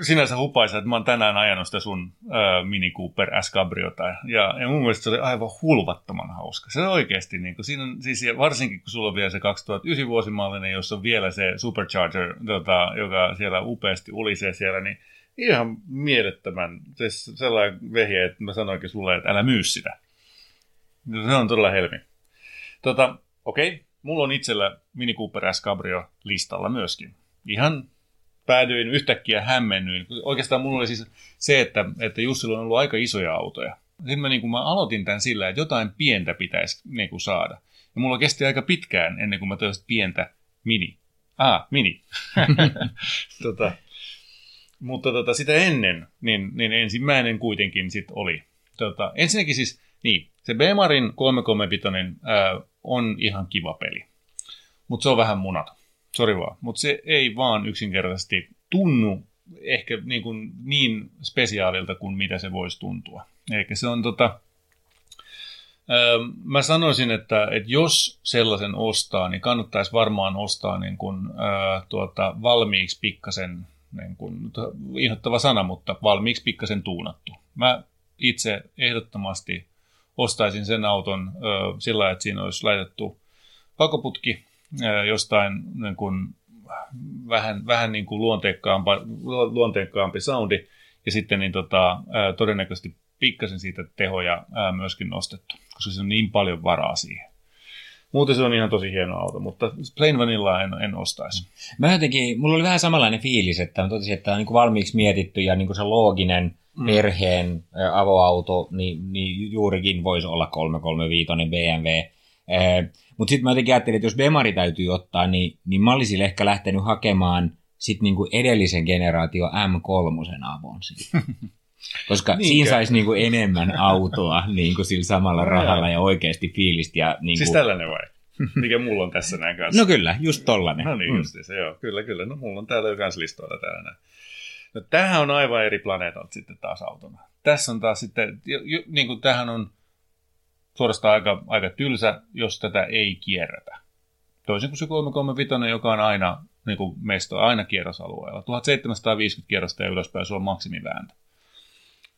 Sinänsä hupaisa, että mä oon tänään ajanut sitä sun äh, Mini Cooper S Cabriota, ja, ja mun mielestä se oli aivan hulvattoman hauska. Se oikeasti, niin kuin, siinä on, siis, varsinkin kun sulla on vielä se 2009 vuosimallinen, jossa on vielä se Supercharger, tota, joka siellä upeasti ulisee siellä, niin ihan mielettömän, siis sellainen vehje, että mä sanoinkin sulle, että älä myy sitä. Se on todella helmi. Tota, okei, mulla on itsellä Mini Cooper S Cabrio listalla myöskin. Ihan päädyin yhtäkkiä hämmennyin. Oikeastaan mulla oli siis se, että, että Jussilla on ollut aika isoja autoja. Sitten mä, niin kuin, mä aloitin tämän sillä, että jotain pientä pitäisi niin kuin, saada. Ja mulla kesti aika pitkään ennen kuin mä sitä pientä mini. Ah, mini. tota, mutta tota, sitä ennen, niin, niin ensimmäinen kuitenkin sit oli. Tota, ensinnäkin siis, niin, se Bemarin 335 ää, on ihan kiva peli. Mutta se on vähän munaton. Sori vaan. Mutta se ei vaan yksinkertaisesti tunnu ehkä niin, kuin niin spesiaalilta kuin mitä se voisi tuntua. Eikä se on tota... Mä sanoisin, että, että jos sellaisen ostaa, niin kannattaisi varmaan ostaa niin kuin, öö, tuota, valmiiksi pikkasen, niin kuin, inhottava sana, mutta valmiiksi pikkasen tuunattu. Mä itse ehdottomasti ostaisin sen auton sillä että siinä olisi laitettu pakoputki jostain niin kuin, vähän, vähän niin kuin luonteikkaampi, luonteikkaampi soundi, ja sitten niin tota, todennäköisesti pikkasen siitä tehoja myöskin nostettu, koska se on niin paljon varaa siihen. Muuten se on ihan tosi hieno auto, mutta plain vanilla en, en ostaisi. Mä jotenkin, mulla oli vähän samanlainen fiilis, että mä totesin, että tämä on niin valmiiksi mietitty ja niin kuin se looginen. Perheen ä, avoauto, niin, niin juurikin voisi olla 335 BMW. Mutta sitten mä jotenkin ajattelin, että jos Bemari täytyy ottaa, niin, niin mä olisin ehkä lähtenyt hakemaan sit niinku edellisen generaatio M3 avon. Koska Niinkö? siinä saisi niinku enemmän autoa niinku sillä samalla rahalla ja oikeasti fiilistä. Ja niinku... Siis tällainen vai? Mikä mulla on tässä näin kanssa? No kyllä, just tollanen. No niin, Mm. just se, joo. Kyllä, kyllä. No mulla on täällä jo kans listoilla täällä näin. No tämähän on aivan eri planeetalta sitten taas autona. Tässä on taas sitten, niin kuin tämähän on suorastaan aika, aika tylsä, jos tätä ei kierrätä. Toisin kuin se 335, joka on aina niin kuin mesto, aina kierrosalueella. 1750 kierrosta ja ylöspäin sulla on maksimivääntö.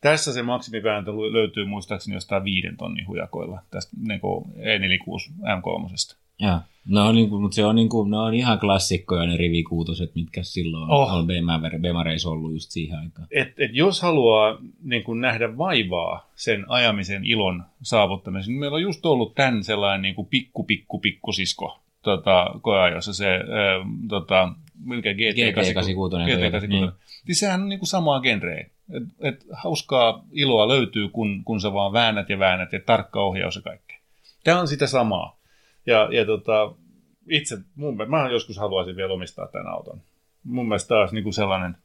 Tässä se maksimivääntö löytyy muistaakseni jostain viiden tonnin hujakoilla tästä niin kuin E46 M3. Joo. No, niin kuin, mutta se on, niin kuin, ne on ihan klassikkoja ne rivikuutoset, mitkä silloin Oh. on Bemareissa ollut just siihen aikaan. et, et jos haluaa niin kuin nähdä vaivaa sen ajamisen ilon saavuttamisen, niin meillä on just ollut tämän sellainen niin kuin pikku, pikku, pikku sisko tota, koeajossa se, ää, tota, mikä GT86. GT86, Niin. niin sehän on niin kuin samaa genreä. Et, et hauskaa iloa löytyy, kun, kun sä vaan väännät ja väännät ja tarkka ohjaus ja kaikkea. Tämä on sitä samaa. Ja, ja tota, itse, mun, mä joskus haluaisin vielä omistaa tämän auton. Mun mielestä taas niin kuin sellainen,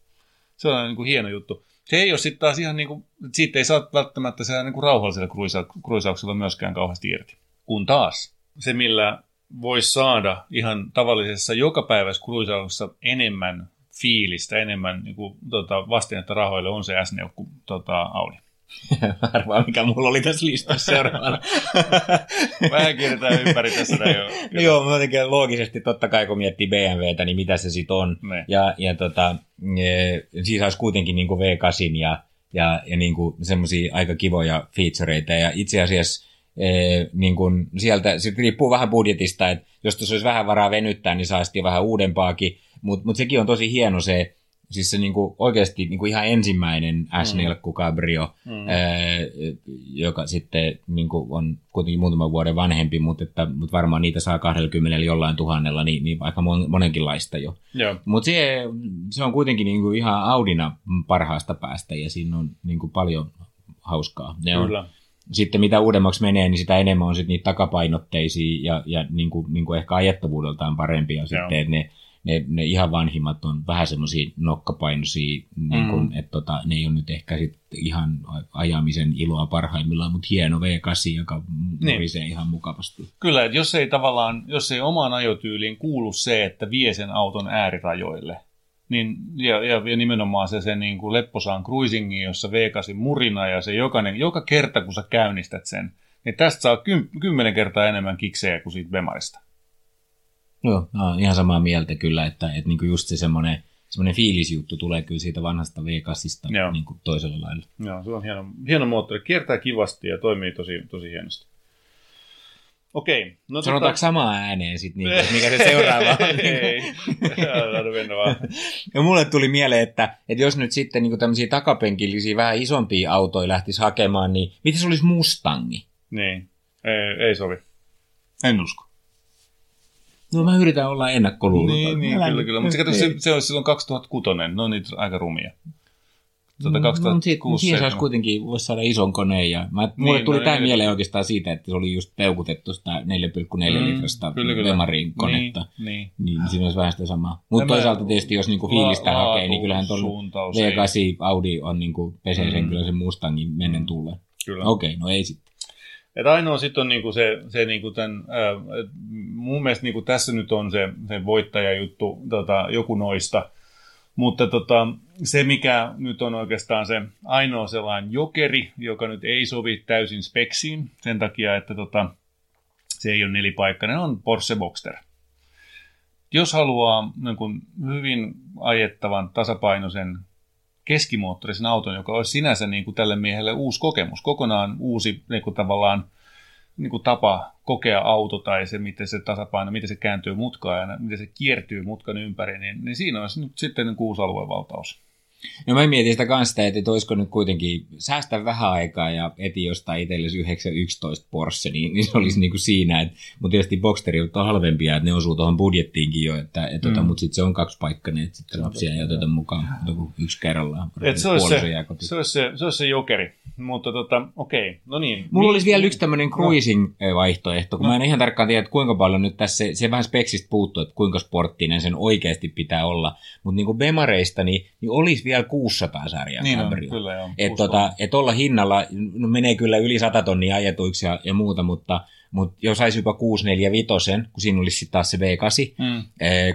sellainen niin kuin hieno juttu. Se ei ole sitten taas ihan niin kuin, siitä ei saa välttämättä se niin kuin rauhallisella kruisa, kruisauksella myöskään kauheasti irti. Kun taas se, millä voisi saada ihan tavallisessa jokapäiväisessä kruisauksessa enemmän fiilistä, enemmän niin kuin, tota, vastinetta rahoille, on se s tota, Audi. Arvaa, mikä mulla oli tässä listassa seuraavana. Vähän kierretään ympäri tässä näin. No joo, mä loogisesti totta kai kun miettii BMWtä, niin mitä se sitten on. Ne. Ja, ja tota, e, siis olisi kuitenkin niin kuin V8 ja, ja, ja niin kuin semmoisia aika kivoja featureita. Ja itse asiassa e, niin kuin sieltä, sit riippuu vähän budjetista, että jos tuossa olisi vähän varaa venyttää, niin saisi vähän uudempaakin. Mutta mut sekin on tosi hieno se, siis se niinku oikeasti niinku ihan ensimmäinen S4 Cabrio, mm. ää, joka sitten niinku on kuitenkin muutaman vuoden vanhempi, mutta, että, mutta varmaan niitä saa 20 jollain tuhannella, niin, niin aika mon, monenkinlaista jo. Mutta se, se on kuitenkin niinku ihan Audina parhaasta päästä ja siinä on niinku paljon hauskaa. Ne Kyllä. on, sitten mitä uudemmaksi menee, niin sitä enemmän on sitten niitä takapainotteisia ja, ja niin kuin, niin kuin ehkä ajettavuudeltaan parempia Joo. sitten, että ne ne, ne ihan vanhimmat on vähän semmoisia nokkapainoisia, niin kun, mm. että tota, ne ei ole nyt ehkä sit ihan ajamisen iloa parhaimmillaan, mutta hieno V8, joka niin. murisee ihan mukavasti. Kyllä, että jos ei tavallaan, jos ei omaan ajotyyliin kuulu se, että vie sen auton äärirajoille, niin, ja, ja, ja nimenomaan se, se niin kuin lepposaan cruisingi, jossa V8 murina ja se jokainen, joka kerta kun sä käynnistät sen, niin tästä saa kym, kymmenen kertaa enemmän kiksejä kuin siitä Bemarista. Joo, no, ihan samaa mieltä kyllä, että, että niin just se semmoinen, semmoinen fiilisjuttu tulee kyllä siitä vanhasta V8 niin kuin toisella lailla. Joo, se on hieno, hieno moottori. Kiertää kivasti ja toimii tosi, tosi hienosti. Okei. No, Sanotaanko tota... samaa ääneen sitten, niin, mikä se seuraava on? Ei, mennä vaan. ja mulle tuli mieleen, että, että jos nyt sitten niin tämmöisiä takapenkillisiä vähän isompia autoja lähtisi hakemaan, niin miten se olisi Mustangi? Niin, ei, ei sovi. En usko. No mä yritän olla ennakkoluuloton. Niin, niin kyllä, kyllä. Mutta se, niin. se, se olisi silloin 2006, no niitä aika rumia. Tuota 2006, no, siinä saisi kuitenkin, voisi saada ison koneen. Ja mä, niin, mulle tuli no, tämä niin, mieleen oikeastaan siitä, että se oli just peukutettu sitä 4,4 mm, litrasta Vemarin konetta. Niin, niin. niin siinä olisi vähän sitä samaa. Mutta toisaalta tietysti, jos niinku fiilistä la, hakee, niin kyllähän tuon V8 Audi on niinku, pesee sen mm. kyllä sen Mustangin mennen tulleen. Okei, okay, no ei sitten. Et ainoa sitten on niinku se, se niinku tämän, ää, mun mielestä niinku tässä nyt on se, se voittajajuttu, tota, joku noista, mutta tota, se, mikä nyt on oikeastaan se ainoa sellainen jokeri, joka nyt ei sovi täysin speksiin, sen takia, että tota, se ei ole nelipaikkainen, on Porsche Boxster. Jos haluaa niin kun, hyvin ajettavan, tasapainoisen keskimoottorisen auton, joka olisi sinänsä niin kuin tälle miehelle uusi kokemus, kokonaan uusi niin kuin tavallaan niin kuin tapa kokea auto tai se, miten se tasapaino, miten se kääntyy mutkaan ja miten se kiertyy mutkan ympäri, niin, niin siinä olisi nyt sitten niin kuusi aluevaltaus. No mä mietin sitä kanssa, että olisiko nyt kuitenkin säästä vähän aikaa ja eti jostain itsellesi 911 Porsche, niin, niin se olisi niin kuin siinä. Mutta tietysti Boxteri on halvempia, että ne osuu tuohon budjettiinkin jo, että, että tota, mm. mutta sitten se on kaksi paikkaa, että sitten lapsia ei oteta mukaan yksi kerrallaan. Et se, olisi se, se, olisi se, se olisi se jokeri. Mutta tota, okei, okay. no niin. Mulla olisi vielä yksi tämmöinen no. cruising-vaihtoehto, kun no. mä en ihan tarkkaan tiedä, että kuinka paljon nyt tässä, se, se vähän speksistä puuttuu, että kuinka sporttinen sen oikeasti pitää olla. Mutta niin kuin Bemareista, niin, niin olisi vielä 600 sarjaa niin on, kyllä joo. Että tota, et olla hinnalla, no menee kyllä yli 100 tonnia ajetuiksi ja, ja muuta, mutta mutta jos saisi jopa 645, kun siinä olisi sitten taas se V8, mm.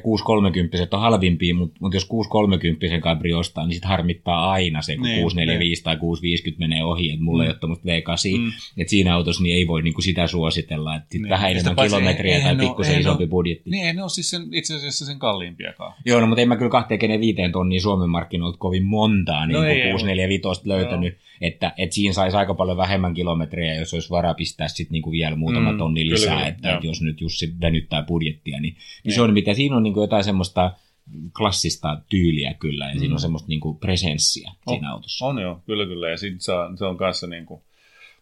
630 on halvimpia, mutta mut jos 630 kabri ostaa, niin sitten harmittaa aina se, kun niin, 645 niin. tai 650 menee ohi, että mulla mm. ei ole tuommoista V8, mm. että siinä autossa niin ei voi niinku sitä suositella, että niin. vähän enemmän kilometriä tai pikkusen isompi budjetti. Niin, ei ne ole siis sen, itse asiassa sen kalliimpiakaan. Joo, no, mutta en mä kyllä 25 tonnia Suomen markkinoilta kovin montaa niin no, niin 645 löytänyt. Joo että, että siinä saisi aika paljon vähemmän kilometrejä, jos olisi varaa pistää sitten niinku vielä muutama mm, tonni lisää, kyllä, että, että jos nyt Jussi venyttää budjettia, niin, niin se on mitä, siinä on niinku jotain semmoista klassista tyyliä kyllä, ja mm. siinä on mm. semmoista niinku presenssiä on, siinä autossa. On joo, kyllä kyllä, ja sitten se on kanssa niinku,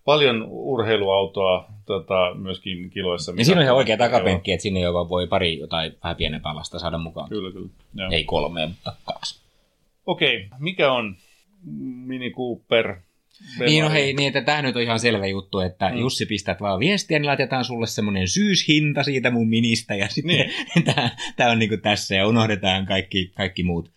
paljon urheiluautoa tota, myöskin kiloissa. Ja siinä on ihan oikea takapenkki, että sinne jopa voi pari jotain vähän pienempää lasta saada mukaan. Kyllä, kyllä. Joo. Ei kolme, mutta kaksi. Okei, mikä on Mini Cooper Niin, no hei, niin, että tämä nyt on ihan selvä juttu, että mm. Jussi pistät vaan viestiä, niin laitetaan sulle semmoinen syyshinta siitä mun ministä, ja sitten niin. tämä on niinku tässä, ja unohdetaan kaikki, kaikki muut.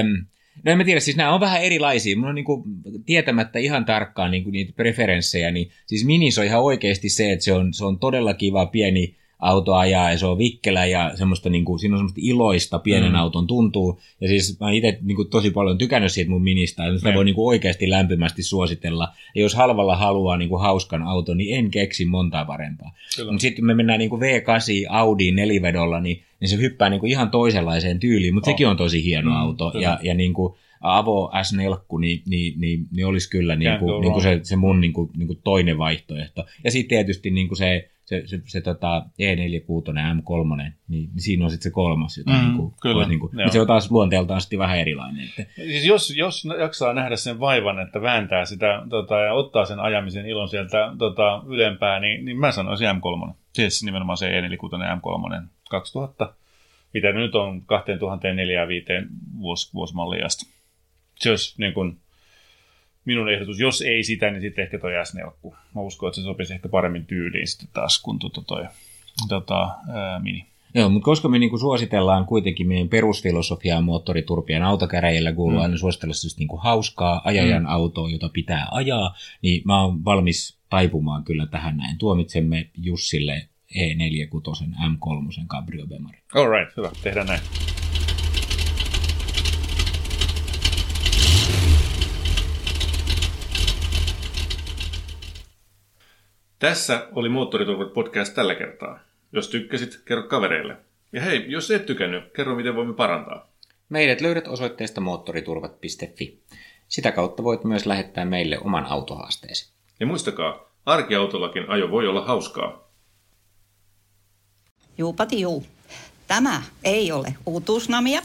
Öm, No en mä tiedä, siis nämä on vähän erilaisia. Mun on niinku tietämättä ihan tarkkaan niinku niitä preferenssejä, niin siis Minis on ihan oikeasti se, että se on, se on todella kiva pieni auto ajaa ja se on vikkelä ja semmoista, niin kuin, siinä on semmoista iloista pienen mm. auton tuntuu. Ja siis mä itse niin kuin, tosi paljon tykännyt siitä mun ministä ja sitä voi niin kuin, oikeasti lämpimästi suositella. Ja jos halvalla haluaa niin kuin, hauskan auton, niin en keksi montaa parempaa. Mutta sitten me mennään niin kuin V8 Audi nelivedolla, niin, niin se hyppää niin kuin, ihan toisenlaiseen tyyliin, mutta oh. sekin on tosi hieno mm, auto. Ja, ja niin kuin, Avo S4, niin, niin, niin, niin olisi kyllä niin kuin, niin kuin se, se mun niin kuin, niin kuin toinen vaihtoehto. Ja sitten tietysti niin kuin se se, se, se tota E46 M3, niin, siinä on sitten se kolmas, jota mm, niin kuin, kyllä, niin kuin, se on taas luonteeltaan sitten vähän erilainen. Että. Siis jos, jos jaksaa nähdä sen vaivan, että vääntää sitä tota, ja ottaa sen ajamisen ilon sieltä tota, ylempää, niin, niin mä sanoisin M3. Siis nimenomaan se E46 M3 2000, mitä nyt on 2004 vuos, vuosimallia Se olisi niin kuin, minun ehdotus, jos ei sitä, niin sitten ehkä toi S4. Mä uskon, että se sopisi ehkä paremmin tyyliin sitten taas kuin tuota toi, tota, ää, Mini. Joo, mutta koska me niinku suositellaan kuitenkin meidän perusfilosofiaa moottoriturpien autokäräjillä, kuuluu mm. aina suositella siis niinku hauskaa ajajan mm. autoa, jota pitää ajaa, niin mä oon valmis taipumaan kyllä tähän näin. Tuomitsemme Jussille E46 M3 Cabrio Bemari. All right, hyvä, tehdään näin. Tässä oli Moottoriturvat podcast tällä kertaa. Jos tykkäsit, kerro kavereille. Ja hei, jos et tykännyt, kerro miten voimme parantaa. Meidät löydät osoitteesta moottoriturvat.fi. Sitä kautta voit myös lähettää meille oman autohaasteesi. Ja muistakaa, arkiautollakin ajo voi olla hauskaa. Juupati juu. Tämä ei ole uutuusnamia.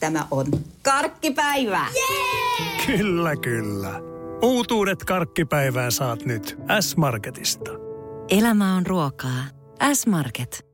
Tämä on karkkipäivää. Yeah! Kyllä, kyllä. Uutuudet karkkipäivään saat nyt S-Marketista. Elämä on ruokaa. S-Market.